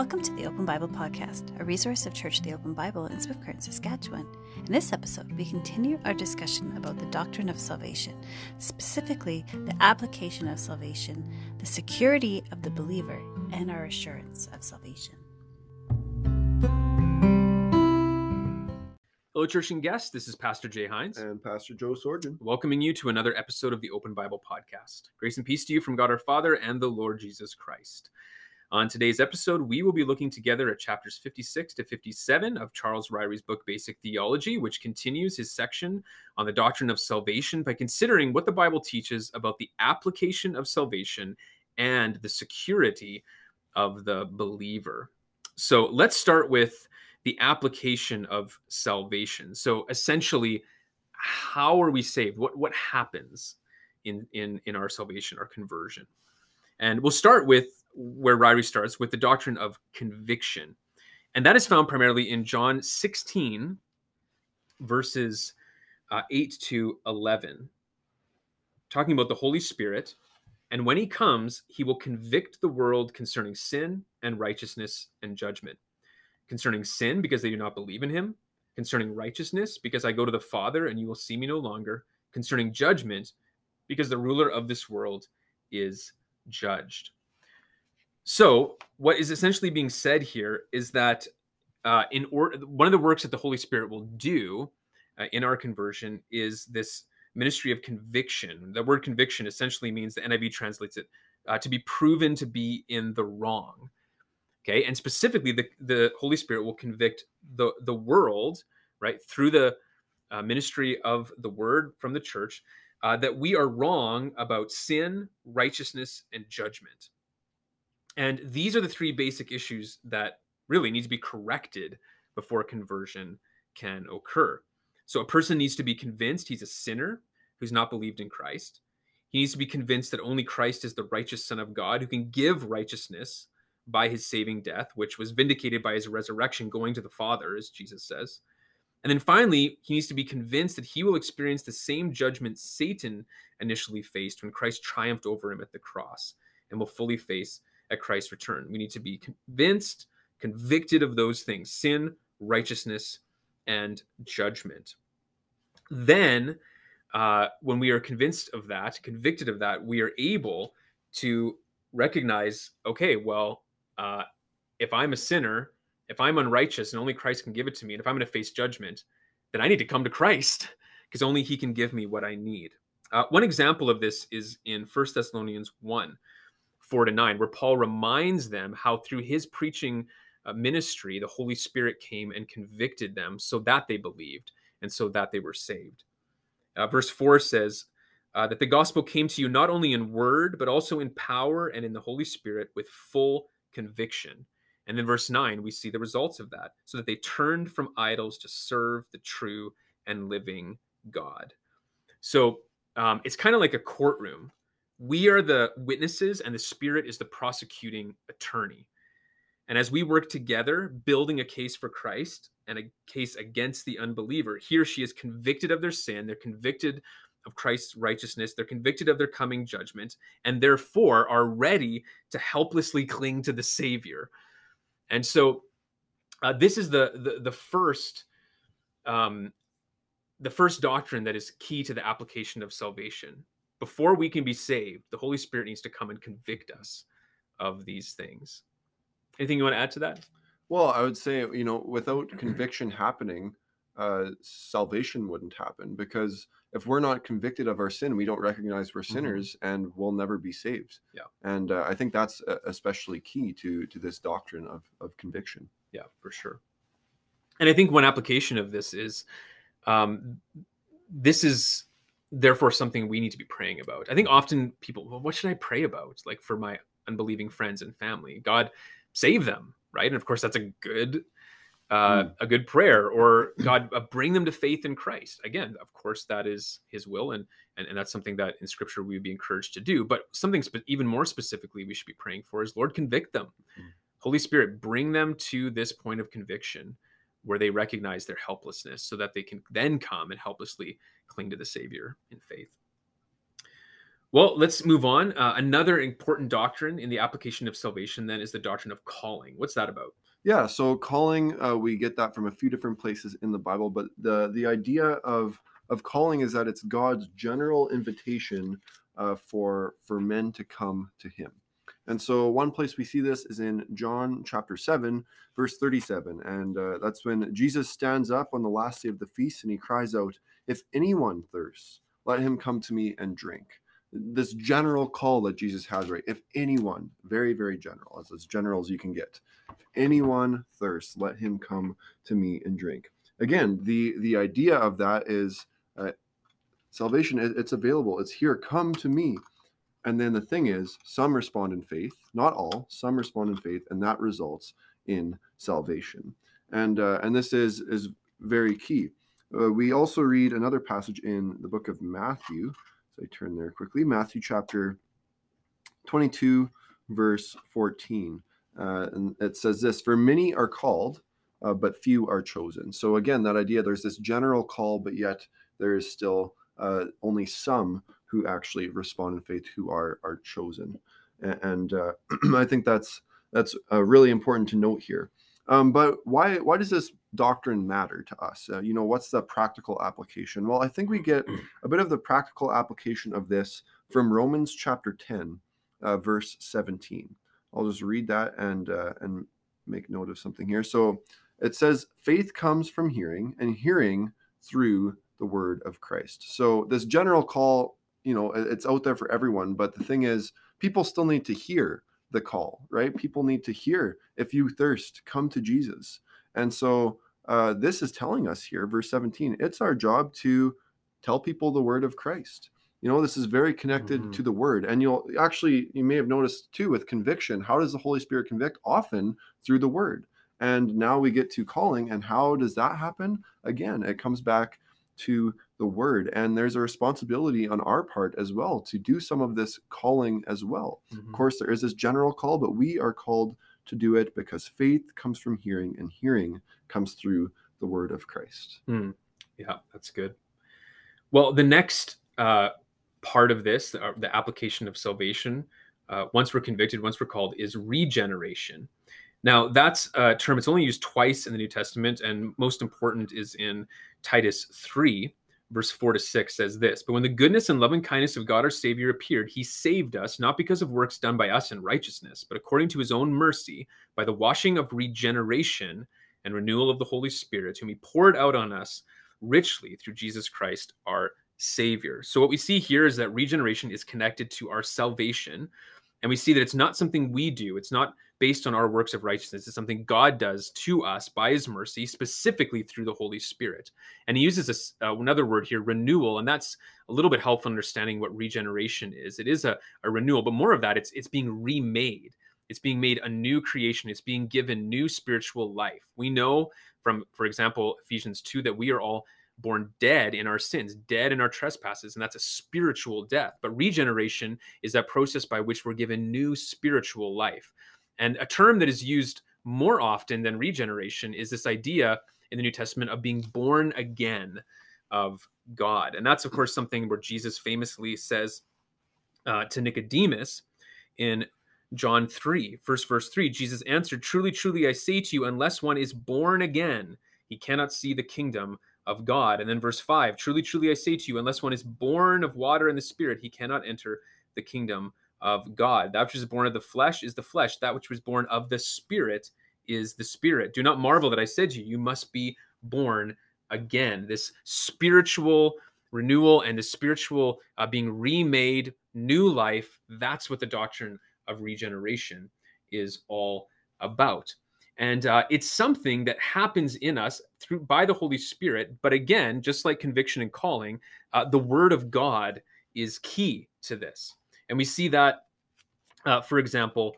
Welcome to the Open Bible Podcast, a resource of Church of the Open Bible in Swift Current, Saskatchewan. In this episode, we continue our discussion about the doctrine of salvation, specifically the application of salvation, the security of the believer, and our assurance of salvation. Hello, church and guests. This is Pastor Jay Hines. And Pastor Joe Sorgen. Welcoming you to another episode of the Open Bible Podcast. Grace and peace to you from God our Father and the Lord Jesus Christ. On today's episode, we will be looking together at chapters 56 to 57 of Charles Ryrie's book, Basic Theology, which continues his section on the doctrine of salvation by considering what the Bible teaches about the application of salvation and the security of the believer. So let's start with the application of salvation. So essentially, how are we saved? What what happens in in in our salvation, our conversion? And we'll start with where Ryrie starts with the doctrine of conviction. And that is found primarily in John 16, verses uh, 8 to 11, talking about the Holy Spirit. And when he comes, he will convict the world concerning sin and righteousness and judgment. Concerning sin, because they do not believe in him. Concerning righteousness, because I go to the Father and you will see me no longer. Concerning judgment, because the ruler of this world is judged. So, what is essentially being said here is that uh, in order, one of the works that the Holy Spirit will do uh, in our conversion is this ministry of conviction. The word conviction essentially means the NIV translates it uh, to be proven to be in the wrong. Okay, and specifically, the the Holy Spirit will convict the the world right through the uh, ministry of the Word from the church uh, that we are wrong about sin, righteousness, and judgment. And these are the three basic issues that really need to be corrected before conversion can occur. So a person needs to be convinced he's a sinner who's not believed in Christ. He needs to be convinced that only Christ is the righteous Son of God who can give righteousness by his saving death, which was vindicated by his resurrection, going to the Father, as Jesus says. And then finally, he needs to be convinced that he will experience the same judgment Satan initially faced when Christ triumphed over him at the cross and will fully face at Christ's return. We need to be convinced, convicted of those things sin, righteousness, and judgment. Then, uh, when we are convinced of that, convicted of that, we are able to recognize okay, well, uh, if I'm a sinner, if I'm unrighteous and only Christ can give it to me, and if I'm going to face judgment, then I need to come to Christ because only He can give me what I need. Uh, one example of this is in 1 Thessalonians 1 4 to 9, where Paul reminds them how through his preaching uh, ministry, the Holy Spirit came and convicted them so that they believed and so that they were saved. Uh, verse 4 says, uh, that the gospel came to you not only in word, but also in power and in the Holy Spirit with full conviction. And in verse 9, we see the results of that, so that they turned from idols to serve the true and living God. So um, it's kind of like a courtroom we are the witnesses and the spirit is the prosecuting attorney. And as we work together building a case for christ and a case against the unbeliever he or she is convicted of their sin they're convicted of christ's righteousness they're convicted of their coming judgment and therefore are ready to helplessly cling to the savior. And so uh, this is the, the the, first um, the first doctrine that is key to the application of salvation before we can be saved, the Holy Spirit needs to come and convict us of these things. Anything you want to add to that? Well, I would say, you know, without conviction happening, uh, salvation wouldn't happen because if we're not convicted of our sin, we don't recognize we're mm-hmm. sinners mm-hmm. and we'll never be saved. Yeah. And uh, I think that's uh, especially key to to this doctrine of of conviction. Yeah, for sure. And I think one application of this is um, this is therefore something we need to be praying about. I think often people, well, what should I pray about? Like for my unbelieving friends and family, God save them, right? And of course, that's a good, uh, mm. a good prayer. Or God uh, bring them to faith in Christ. Again, of course, that is His will, and and, and that's something that in Scripture we would be encouraged to do. But something spe- even more specifically we should be praying for is Lord, convict them. Mm. Holy Spirit, bring them to this point of conviction where they recognize their helplessness so that they can then come and helplessly cling to the Savior in faith. Well, let's move on. Uh, another important doctrine in the application of salvation then is the doctrine of calling. What's that about? Yeah, so calling, uh, we get that from a few different places in the Bible, but the the idea of of calling is that it's God's general invitation uh, for for men to come to Him. And so one place we see this is in John chapter 7, verse 37. And uh, that's when Jesus stands up on the last day of the feast and he cries out, If anyone thirsts, let him come to me and drink. This general call that Jesus has, right? If anyone, very, very general, as as general as you can get. If anyone thirsts, let him come to me and drink. Again, the the idea of that is uh, salvation. It's available. It's here. Come to me. And then the thing is, some respond in faith, not all, some respond in faith, and that results in salvation. And uh, and this is is very key. Uh, we also read another passage in the book of Matthew. So I turn there quickly. Matthew chapter 22, verse 14. Uh, and it says this For many are called, uh, but few are chosen. So again, that idea there's this general call, but yet there is still uh, only some who actually respond in faith who are are chosen. And uh, i think that's that's uh, really important to note here. Um, but why why does this doctrine matter to us? Uh, you know what's the practical application? Well i think we get a bit of the practical application of this from romans chapter 10 uh, verse 17 i'll just read that and uh, and make note of something here. So it says faith comes from hearing and hearing through the word of christ. So this general call you know it's out there for everyone but the thing is people still need to hear the call right? People need to hear if you thirst come to jesus. And so uh, this is telling us here verse 17 it's our job to tell people the word of christ. You know this is very connected mm-hmm. to the word and you'll actually you may have noticed too with conviction how does the holy spirit convict? Often through the word and now we get to calling and how does that happen? Again it comes back to the word. And there's a responsibility on our part as well to do some of this calling as well. Mm-hmm. Of course, there is this general call, but we are called to do it because faith comes from hearing, and hearing comes through the word of Christ. Mm. Yeah, that's good. Well, the next uh, part of this, the, uh, the application of salvation, uh, once we're convicted, once we're called, is regeneration. Now, that's a term, it's only used twice in the New Testament, and most important is in Titus 3, verse 4 to 6 says this But when the goodness and loving kindness of God our Savior appeared, he saved us, not because of works done by us in righteousness, but according to his own mercy, by the washing of regeneration and renewal of the Holy Spirit, whom he poured out on us richly through Jesus Christ our Savior. So, what we see here is that regeneration is connected to our salvation. And we see that it's not something we do, it's not based on our works of righteousness. It's something God does to us by his mercy, specifically through the Holy Spirit. And he uses a, uh, another word here, renewal, and that's a little bit helpful understanding what regeneration is. It is a, a renewal, but more of that, it's, it's being remade. It's being made a new creation. It's being given new spiritual life. We know from, for example, Ephesians 2 that we are all born dead in our sins, dead in our trespasses, and that's a spiritual death. But regeneration is that process by which we're given new spiritual life. And a term that is used more often than regeneration is this idea in the New Testament of being born again of God. And that's, of course, something where Jesus famously says uh, to Nicodemus in John 3, first verse 3, Jesus answered, Truly, truly, I say to you, unless one is born again, he cannot see the kingdom of God. And then verse 5, Truly, truly, I say to you, unless one is born of water and the Spirit, he cannot enter the kingdom of God. That which is born of the flesh is the flesh. That which was born of the spirit is the spirit. Do not marvel that I said to you, you must be born again. This spiritual renewal and the spiritual uh, being remade, new life, that's what the doctrine of regeneration is all about. And uh, it's something that happens in us through by the Holy Spirit. But again, just like conviction and calling, uh, the Word of God is key to this. And we see that, uh, for example,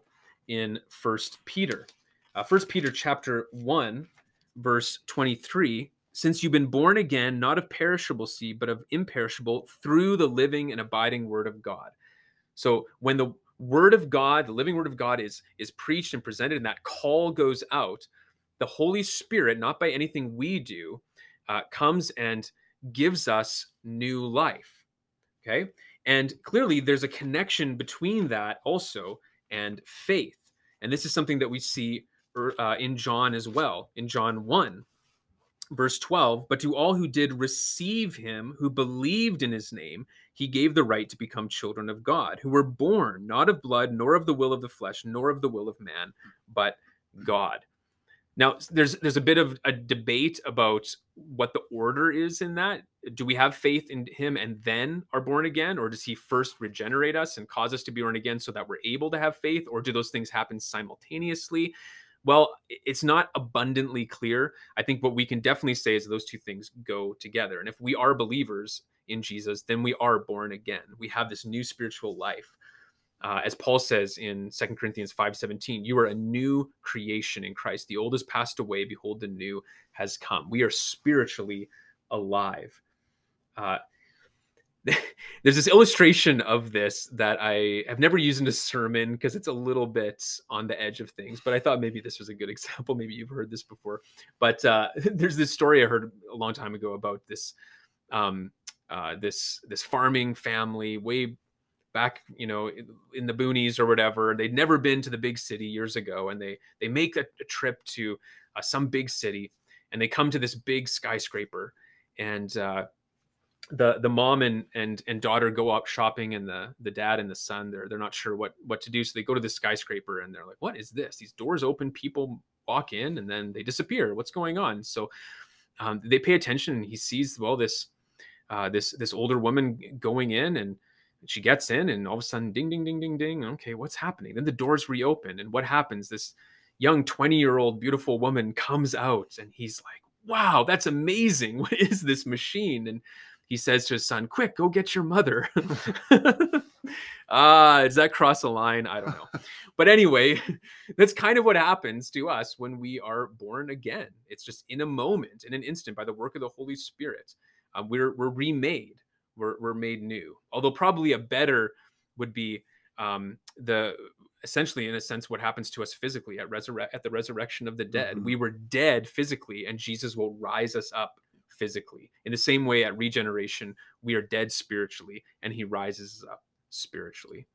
in First Peter. Uh, First Peter chapter 1, verse 23 since you've been born again, not of perishable seed, but of imperishable, through the living and abiding word of God. So when the word of God, the living word of God is, is preached and presented, and that call goes out, the Holy Spirit, not by anything we do, uh, comes and gives us new life Okay. And clearly, there's a connection between that also and faith. And this is something that we see er, uh, in John as well. In John 1, verse 12, but to all who did receive him, who believed in his name, he gave the right to become children of God, who were born not of blood, nor of the will of the flesh, nor of the will of man, but God. Now, there's there's a bit of a debate about what the order is in that. Do we have faith in him and then are born again, or does he first regenerate us and cause us to be born again so that we're able to have faith, or do those things happen simultaneously? Well, it's not abundantly clear. I think what we can definitely say is those two things go together. And if we are believers in Jesus, then we are born again. We have this new spiritual life. Uh, as Paul says in 2 Corinthians 5:17, you are a new creation in Christ. The old has passed away; behold, the new has come. We are spiritually alive. Uh, there's this illustration of this that I have never used in a sermon because it's a little bit on the edge of things, but I thought maybe this was a good example. Maybe you've heard this before, but uh, there's this story I heard a long time ago about this um, uh, this this farming family way back you know in the boonies or whatever. They'd never been to the big city years ago and they they make a, a trip to uh, some big city and they come to this big skyscraper. And uh, the the mom and and and daughter go up shopping and the the dad and the son they're they're not sure what what to do. So they go to the skyscraper and they're like what is this? These doors open people walk in and then they disappear. What's going on? So um, they pay attention and he sees well this uh, this this older woman going in and she gets in and all of a sudden ding ding ding ding ding okay what's happening? Then the doors reopen and what happens? This young 20 year old beautiful woman comes out and he's like wow that's amazing. What is this machine? And he says to his son, "Quick, go get your mother." Ah, uh, does that cross a line? I don't know. but anyway, that's kind of what happens to us when we are born again. It's just in a moment, in an instant, by the work of the Holy Spirit. Uh, we're we're remade. We're we're made new. Although probably a better would be um, the essentially in a sense what happens to us physically at resurrect at the resurrection of the dead. Mm-hmm. We were dead physically, and Jesus will rise us up physically. In the same way, at regeneration, we are dead spiritually, and he rises up spiritually.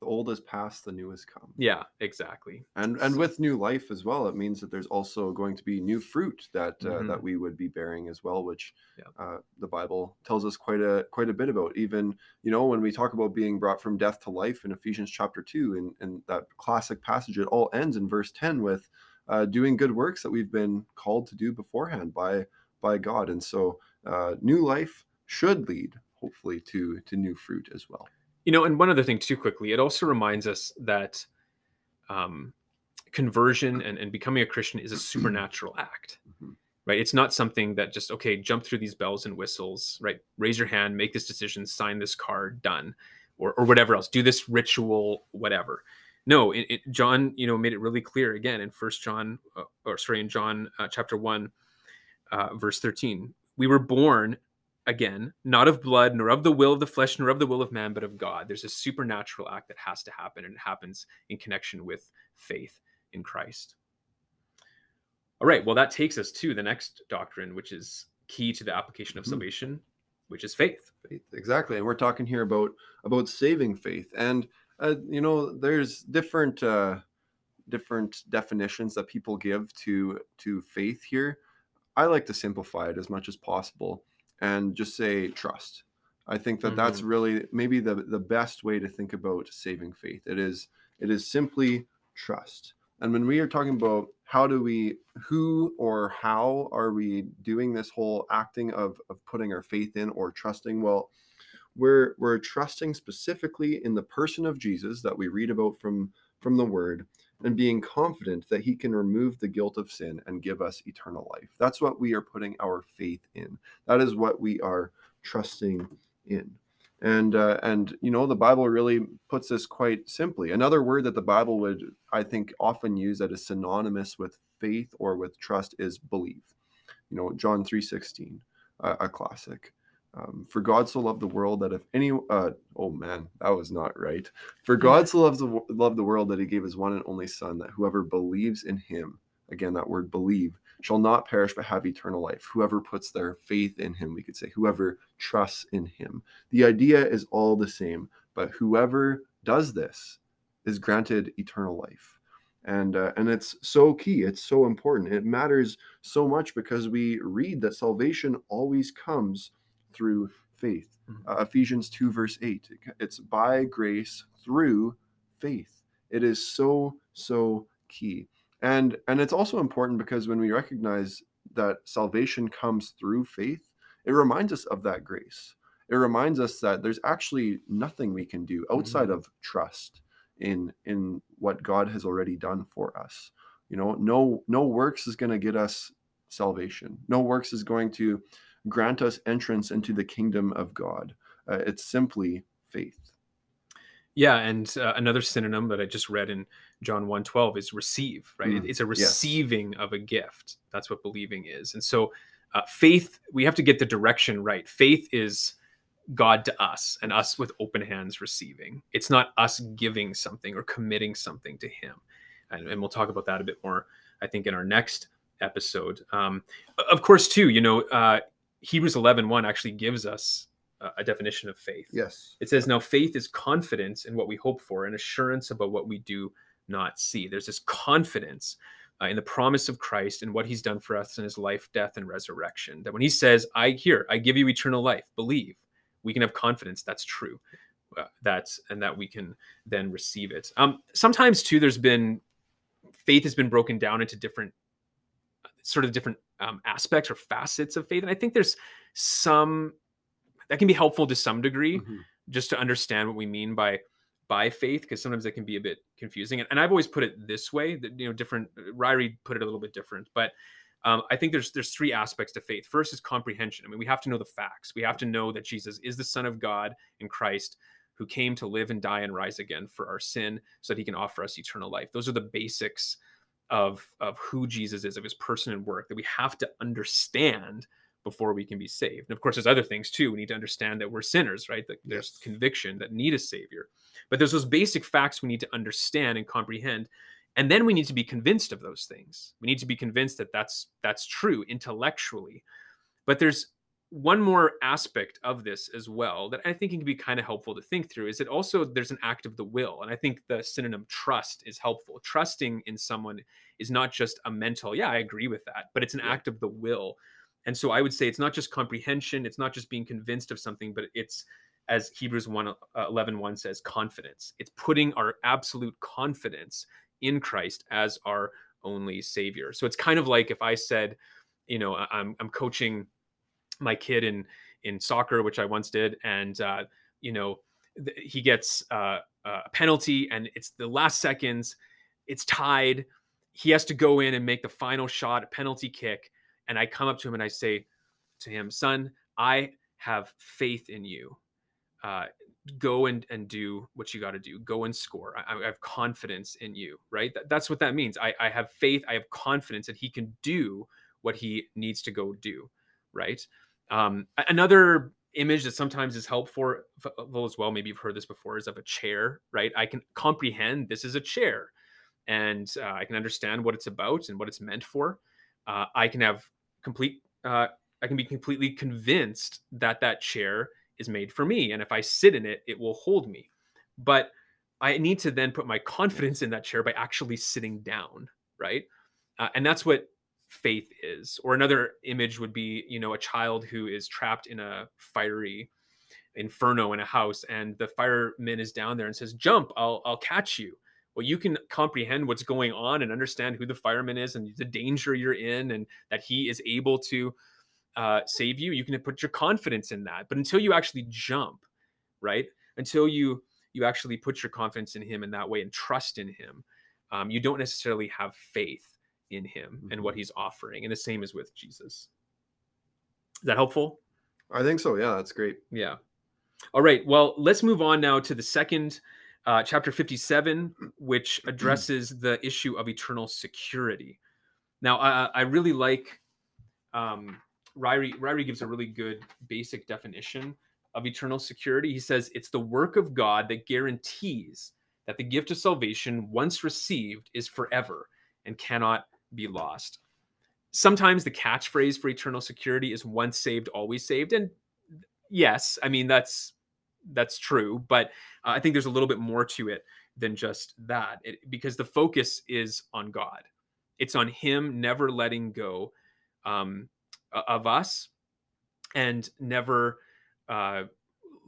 The old is past, the new has come. Yeah, exactly. And and with new life as well, it means that there's also going to be new fruit that uh, mm-hmm. that we would be bearing as well, which yeah. uh, the Bible tells us quite a quite a bit about. Even you know when we talk about being brought from death to life in Ephesians chapter two, and and that classic passage, it all ends in verse ten with uh, doing good works that we've been called to do beforehand by by God. And so uh, new life should lead, hopefully, to to new fruit as well. You know, and one other thing too quickly, it also reminds us that um, conversion and, and becoming a Christian is a supernatural act. Mm-hmm. Right. It's not something that just, okay, jump through these bells and whistles, right? Raise your hand, make this decision, sign this card, done. Or, or whatever else, do this ritual, whatever no it, it, john you know made it really clear again in first john uh, or sorry in john uh, chapter 1 uh, verse 13. We were born again, not of blood, nor of the will of the flesh, nor of the will of man, but of God. There's a supernatural act that has to happen, and it happens in connection with faith in Christ. All right, well, that takes us to the next doctrine, which is key to the application of mm-hmm. salvation, which is faith. Faith, exactly. And we're talking here about about saving faith, and uh, you know, there's different uh, different definitions that people give to to faith here. I like to simplify it as much as possible and just say trust. I think that mm-hmm. that's really maybe the the best way to think about saving faith. It is it is simply trust. And when we are talking about how do we who or how are we doing this whole acting of of putting our faith in or trusting, well, we're we're trusting specifically in the person of Jesus that we read about from from the word and being confident that he can remove the guilt of sin and give us eternal life. That's what we are putting our faith in. That is what we are trusting in. And uh, and you know the Bible really puts this quite simply. Another word that the Bible would I think often use that is synonymous with faith or with trust is believe. You know John three sixteen, a classic. Um, for God so loved the world that if any, uh, oh man, that was not right. For God so loves the loved the world that He gave His one and only Son, that whoever believes in Him, again that word believe, shall not perish but have eternal life. Whoever puts their faith in him, we could say, whoever trusts in him. The idea is all the same, but whoever does this is granted eternal life. And, uh, and it's so key. It's so important. It matters so much because we read that salvation always comes through faith. Mm-hmm. Uh, Ephesians 2, verse 8. It's by grace through faith. It is so, so key. And and it's also important because when we recognize that salvation comes through faith, it reminds us of that grace. It reminds us that there's actually nothing we can do outside mm-hmm. of trust in in what God has already done for us. You know, no no works is going to get us salvation. No works is going to grant us entrance into the kingdom of God. Uh, it's simply faith. Yeah, and uh, another synonym that I just read in John 1:12 is receive, right? Mm, it's a receiving yes. of a gift. That's what believing is. And so uh, faith, we have to get the direction right. Faith is God to us and us with open hands receiving. It's not us giving something or committing something to him. And, and we'll talk about that a bit more, I think, in our next episode. Um, of course, too, you know, uh, Hebrews 11 1 actually gives us a definition of faith. Yes. It says, Now faith is confidence in what we hope for and assurance about what we do not see. There's this confidence uh, in the promise of Christ and what he's done for us in his life, death, and resurrection. That when he says, I hear, I give you eternal life, believe, we can have confidence that's true. Uh, that's and that we can then receive it. Um, sometimes too, there's been faith has been broken down into different sort of different um, aspects or facets of faith, and I think there's some that can be helpful to some degree mm-hmm. just to understand what we mean by by faith because sometimes it can be a bit confusing. And, and i've always put it this way that you know different ryrie put it a little bit different but um, i think there's there's three aspects to faith. First is comprehension. I mean we have to know the facts. We have to know that jesus is the son of god in christ who came to live and die and rise again for our sin so that he can offer us eternal life. Those are the basics of of who jesus is of his person and work that we have to understand before we can be saved. And of course, there's other things too. We need to understand that we're sinners, right? That there's yes. conviction that need a savior. But there's those basic facts we need to understand and comprehend. And then we need to be convinced of those things. We need to be convinced that that's that's true intellectually. But there's one more aspect of this as well that I think can be kind of helpful to think through is that also there's an act of the will. And I think the synonym trust is helpful. Trusting in someone is not just a mental, yeah, I agree with that, but it's an yeah. act of the will and so I would say it's not just comprehension, it's not just being convinced of something, but it's as Hebrews 1 uh, 11 1 says, confidence. It's putting our absolute confidence in Christ as our only savior. So it's kind of like if I said, you know, I'm I'm coaching my kid in in soccer, which I once did, and uh, you know, th- he gets uh, a penalty, and it's the last seconds, it's tied. He has to go in and make the final shot, a penalty kick, and I come up to him and I say to him, son, I have faith in you. Uh, go and, and do what you got to do. Go and score. I, I, have confidence in you, right? That, that's what that means. I, I have faith. I have confidence that he can do what he needs to go do, right? Um, another image that sometimes is helpful as well, maybe you've heard this before, is of a chair, right? I can comprehend this is a chair and uh, I can understand what it's about and what it's meant for. Uh, I can have complete uh, I can be completely convinced that that chair is made for me and if I sit in it it will hold me but I need to then put my confidence in that chair by actually sitting down right uh, and that's what faith is or another image would be you know a child who is trapped in a fiery inferno in a house and the fireman is down there and says jump I'll I'll catch you. Well you can comprehend what's going on and understand who the fireman is and the danger you're in and that he is able to uh, save you. You can put your confidence in that. But until you actually jump right until you you actually put your confidence in him in that way and trust in him um, you don't necessarily have faith in him mm-hmm. and what mm-hmm. he's offering and the same is with jesus is that helpful i think so yeah that's great yeah all right well let's move on now to the second uh, chapter 57, which addresses the issue of eternal security. Now, I, I really like um, Ryrie. Ryrie gives a really good basic definition of eternal security. He says it's the work of God that guarantees that the gift of salvation, once received, is forever and cannot be lost. sometimes the catchphrase for eternal security is once saved, always saved. And yes, I mean, that's that's true, but uh, I think there's a little bit more to it than just that it, because the focus is on God. It's on Him never letting go um, of us and never uh,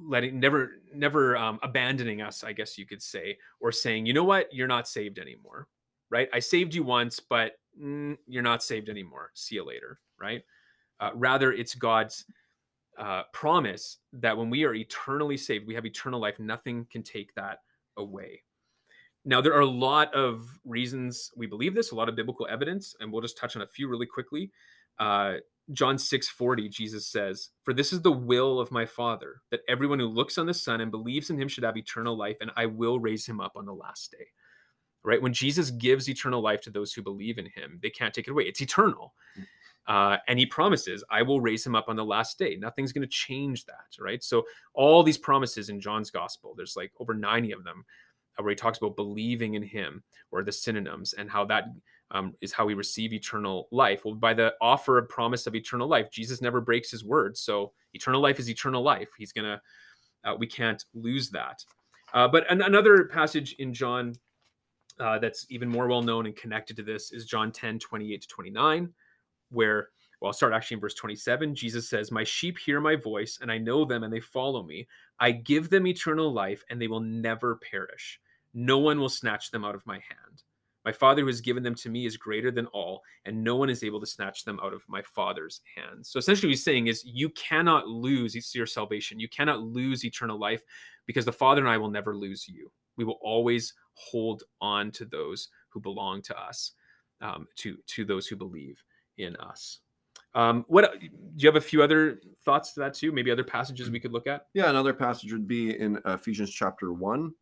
letting, never, never um, abandoning us, I guess you could say, or saying, you know what, you're not saved anymore, right? I saved you once, but mm, you're not saved anymore. See you later, right? Uh, rather, it's God's uh, promise that when we are eternally saved, we have eternal life. Nothing can take that away. Now, there are a lot of reasons we believe this, a lot of biblical evidence, and we'll just touch on a few really quickly. Uh, John 6 40, Jesus says, For this is the will of my Father, that everyone who looks on the Son and believes in him should have eternal life, and I will raise him up on the last day. Right? When Jesus gives eternal life to those who believe in him, they can't take it away. It's eternal. Uh, and he promises, I will raise him up on the last day. Nothing's going to change that. Right? So, all these promises in John's gospel, there's like over 90 of them, where he talks about believing in him or the synonyms and how that um, is how we receive eternal life. Well, by the offer of promise of eternal life, Jesus never breaks his word. So eternal life is eternal life. He's gonna, uh, we can't lose that. Uh, but an- another passage in John uh, that's even more well known and connected to this is John 10, 28 to 29, where well, I'll start actually in verse 27. Jesus says, My sheep hear my voice, and I know them, and they follow me. I give them eternal life, and they will never perish no one will snatch them out of my hand. My Father who has given them to me is greater than all, and no one is able to snatch them out of my Father's hands. So essentially, what he's saying is, you cannot lose your salvation. You cannot lose eternal life because the Father and I will never lose you. We will always hold on to those who belong to us, um, to to those who believe in us. Um, what do you have a few other thoughts to that too? Maybe other passages we could look at. Yeah, another passage would be in Ephesians chapter one,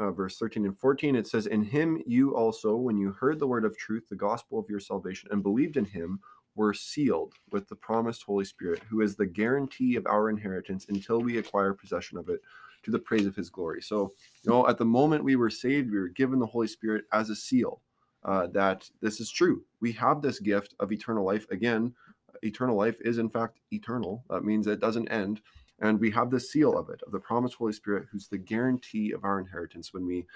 uh, verse 13 and 14, it says, In him you also, when you heard the word of truth, the gospel of your salvation, and believed in him, were sealed with the promised Holy Spirit, who is the guarantee of our inheritance until we acquire possession of it to the praise of his glory. So, you know, at the moment we were saved, we were given the Holy Spirit as a seal uh, that this is true. We have this gift of eternal life. Again, eternal life is in fact eternal. That means it doesn't end. And we have the seal of it, of the promised Holy Spirit, who's the guarantee of our inheritance when we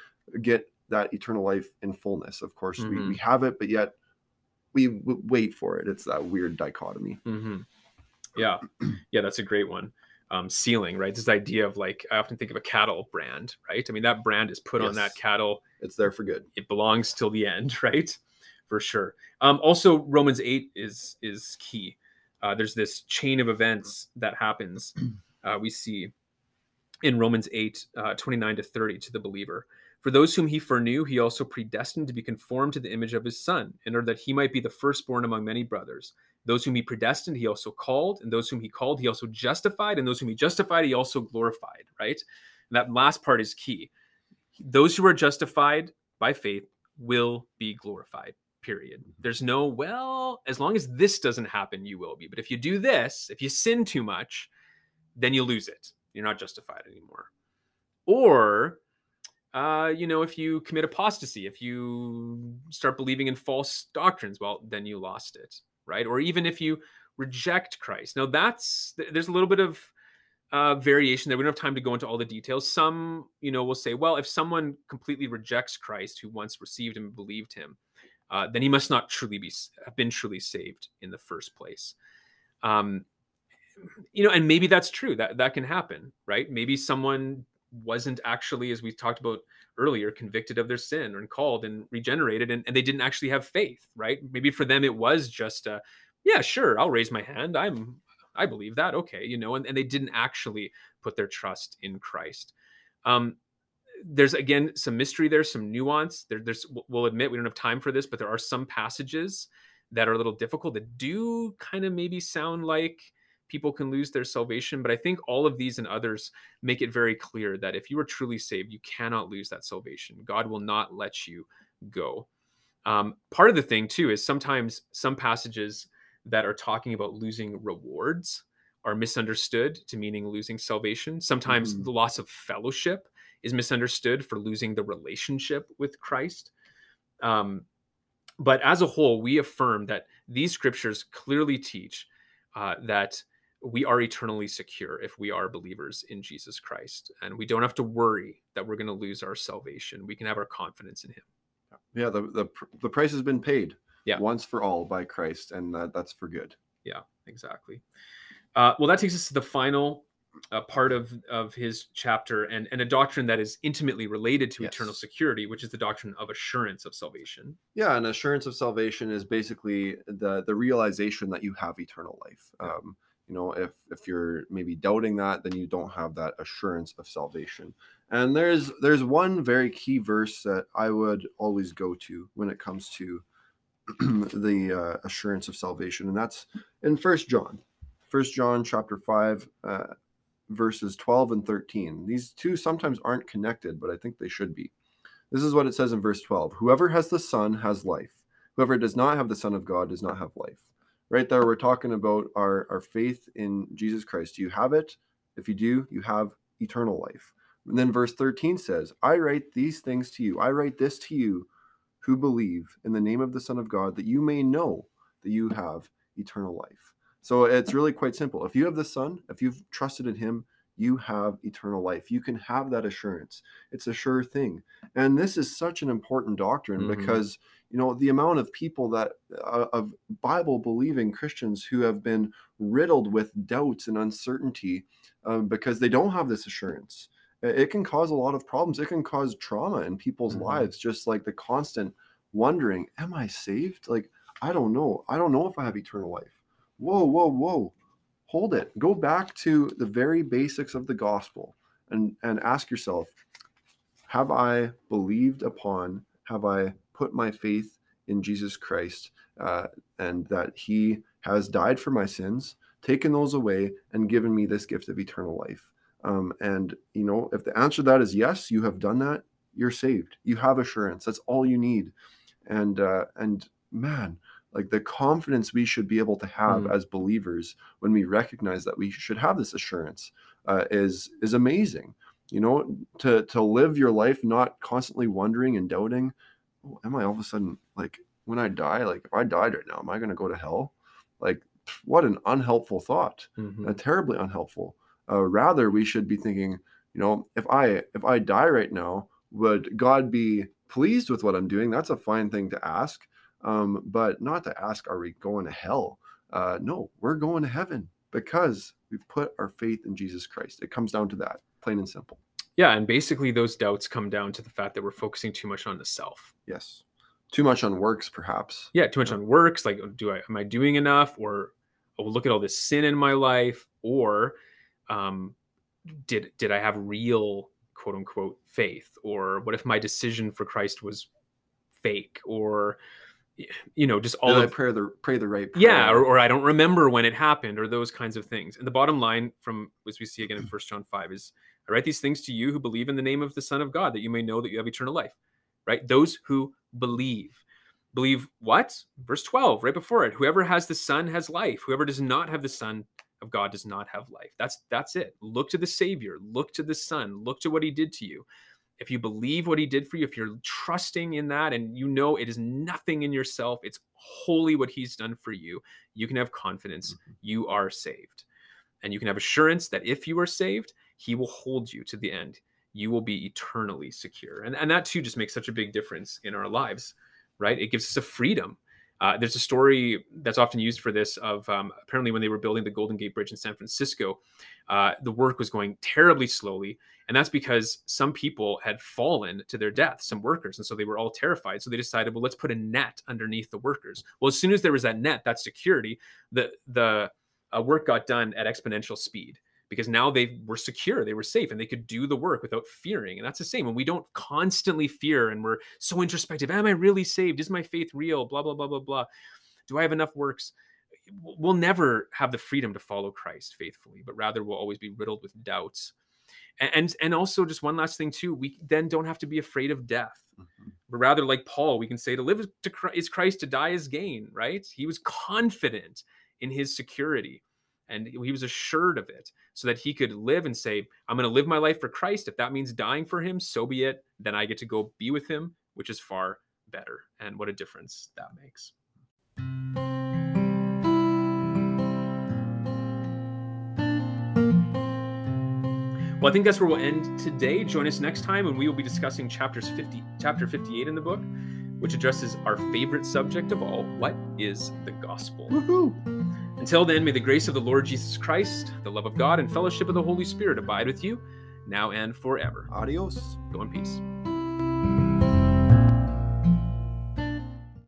get that eternal life in fullness. Of course, mm-hmm. we, we mm-hmm. have it, but yet we w- wait for it. It's that weird dichotomy. Mm-hmm. Yeah. Yeah, that's a great one. Um, sealing, right? This idea of like, I often think of a cattle brand, right? I mean, that brand is put yes. on that cattle. It's there for good. It belongs till the end, right? For sure. Um, also, Romans 8 is is key. Uh, there's this chain of events that happens uh, we see in Romans 8, uh, 29 to 30 to the believer. For those whom he foreknew, he also predestined to be conformed to the image of his son, in order that he might be the firstborn among many brothers. Those whom he predestined, he also called, and those whom he called, he also justified, and those whom he justified, he also glorified, right? And that last part is key. Those who are justified by faith will be glorified, period. There's no, well, as long as this doesn't happen, you will be. But if you do this, if you sin too much, then you lose it. You're not justified anymore. Or, uh, you know, if you commit apostasy, if you start believing in false doctrines, well, then you lost it, right? Or even if you reject Christ. Now, that's there's a little bit of uh, variation there. We don't have time to go into all the details. Some, you know, will say, well, if someone completely rejects Christ who once received him and believed him, uh, then he must not truly be have been truly saved in the first place. Um, you know, and maybe that's true. That that can happen, right? Maybe someone wasn't actually, as we talked about earlier, convicted of their sin and called and regenerated, and, and they didn't actually have faith, right? Maybe for them it was just a, yeah, sure, I'll raise my hand. I'm I believe that. Okay, you know, and, and they didn't actually put their trust in Christ. Um, there's again some mystery there, some nuance. There, there's we'll admit we don't have time for this, but there are some passages that are a little difficult that do kind of maybe sound like people can lose their salvation. But I think all of these and others make it very clear that if you are truly saved, you cannot lose that salvation. God will not let you go. Um, part of the thing, too, is sometimes some passages that are talking about losing rewards are misunderstood to meaning losing salvation. Sometimes mm-hmm. the loss of fellowship is misunderstood for losing the relationship with Christ. Um, but as a whole, we affirm that these scriptures clearly teach uh, that we are eternally secure if we are believers in Jesus Christ. And we don't have to worry that we're going to lose our salvation. We can have our confidence in Him. Yeah, the, the, the price has been paid Yeah. once for all by Christ, and that, that's for good. Yeah, exactly. Uh, well, that takes us to the final uh, part of, of his chapter and, and a doctrine that is intimately related to eternal security, which is the doctrine of assurance of salvation. Yeah, and assurance of salvation is basically the the realization that you have eternal life. Um, you know, if if you're maybe doubting that, then you don't have that assurance of salvation. And there's there's one very key verse that I would always go to when it comes to the uh, assurance of salvation, and that's in First John, First John chapter five. Uh, verses 12 and 13 these two sometimes aren't connected but i think they should be this is what it says in verse 12 Whoever has the Son has life. Whoever does not have the Son of God does not have life. Right there, we're talking about our, our faith in Jesus Christ. Do you have it? If you do, you have eternal life. And then verse 13 says, I write these things to you. I write this to you who believe in the name of the Son of God, that you may know that you have eternal life. So it's really quite simple. If you have the Son, if you've trusted in Him, you have eternal life. You can have that assurance. It's a sure thing and this is such an important doctrine Mhm. because you know the amount of people that uh, of bible believing christians who have been riddled with doubts and uncertainty um, because they don't have this assurance. Uh, it can cause a lot of problems. It can cause trauma in people's Mhm. lives just like the constant wondering am i saved? Like i don't know. I don't know if i have eternal life. Whoa whoa whoa. Hold it. Go back to the very basics of the gospel and and ask yourself have I believed upon, have I put my faith in Jesus Christ uh, and that he has died for my sins, taken those away, and given me this gift of eternal life? Um, and, you know, if the answer to that is yes, you have done that, you're saved. You have assurance. That's all you need. And, uh, and man, like the confidence we should be able to have Mm. as believers when we recognize that we should have this assurance uh, is is amazing you know to to live your life not constantly wondering and doubting am i all of a sudden like when i die like if i died right now am i going to go to hell? Like what an unhelpful thought. Mhm. uh, terribly unhelpful. Uh, rather we should be thinking you know if i if i die right now would god be pleased with what i'm doing? That's a fine thing to ask. Um, but not to ask are we going to hell? Uh, no we're going to heaven because we've put our faith in jesus christ. It comes down to that plain and simple Yeah, and basically those doubts come down to the fact that we're focusing too much on the self. yes too much on works perhaps Yeah, too much on works. Like, do I am I doing enough? Or oh, look at all this sin in my life. Or um, did did I have real quote unquote faith? Or what if my decision for Christ was fake? or you know just all Did I pray the pray the right yeah or, or i don't remember when it happened or those kinds of things and the bottom line from as we see again in first john 5 is i write these things to you who believe in the name of the son of god that you may know that you have eternal life right? Those who believe. Believe what? Verse 12 right before it whoever has the son has life. Whoever does not have the son of god does not have life. That's that's it. Look to the savior. Look to the son. Look to what he did to you. If you believe what he did for you, if you're trusting in that and you know it is nothing in yourself, it's wholly what he's done for you, you can have confidence Mhm. you are saved. And you can have assurance that if you are saved, he will hold you to the end. You will be eternally secure. And, and that too just makes such a big difference in our lives, right? It gives us a freedom. Uh, there's a story that's often used for this of um, apparently when they were building the Golden Gate Bridge in San Francisco, uh, the work was going terribly slowly. And that's because some people had fallen to their death, some workers. And so they were all terrified. So they decided, well, let's put a net underneath the workers. Well, as soon as there was that net, that security, the, the uh, work got done at exponential speed because now they were secure, they were safe, and they could do the work without fearing. And that's the same when we don't constantly fear and we're so introspective. Am I really saved? Is my faith real? Blah, blah, blah, blah, blah. Do I have enough works? We'll never have the freedom to follow Christ faithfully, but rather we'll always be riddled with doubts. And, and also just one last thing too, we then don't have to be afraid of death. Mhm. But rather, like Paul, we can say to live to Christ, is Christ, to die is gain. Right? He was confident in his security, and he was assured of it so that he could live and say i'm going to live my life for christ. If that means dying for him so be it. Then i get to go be with him which is far better. And what a difference that makes. Well i think that's where we'll end today. Join us next time and we will be discussing chapters 50 chapter 58 in the book which addresses our favorite subject of all what is the gospel? Woo-hoo! Until then, may the grace of the Lord Jesus Christ, the love of God, and fellowship of the Holy Spirit abide with you now and forever. Adios. Go in peace.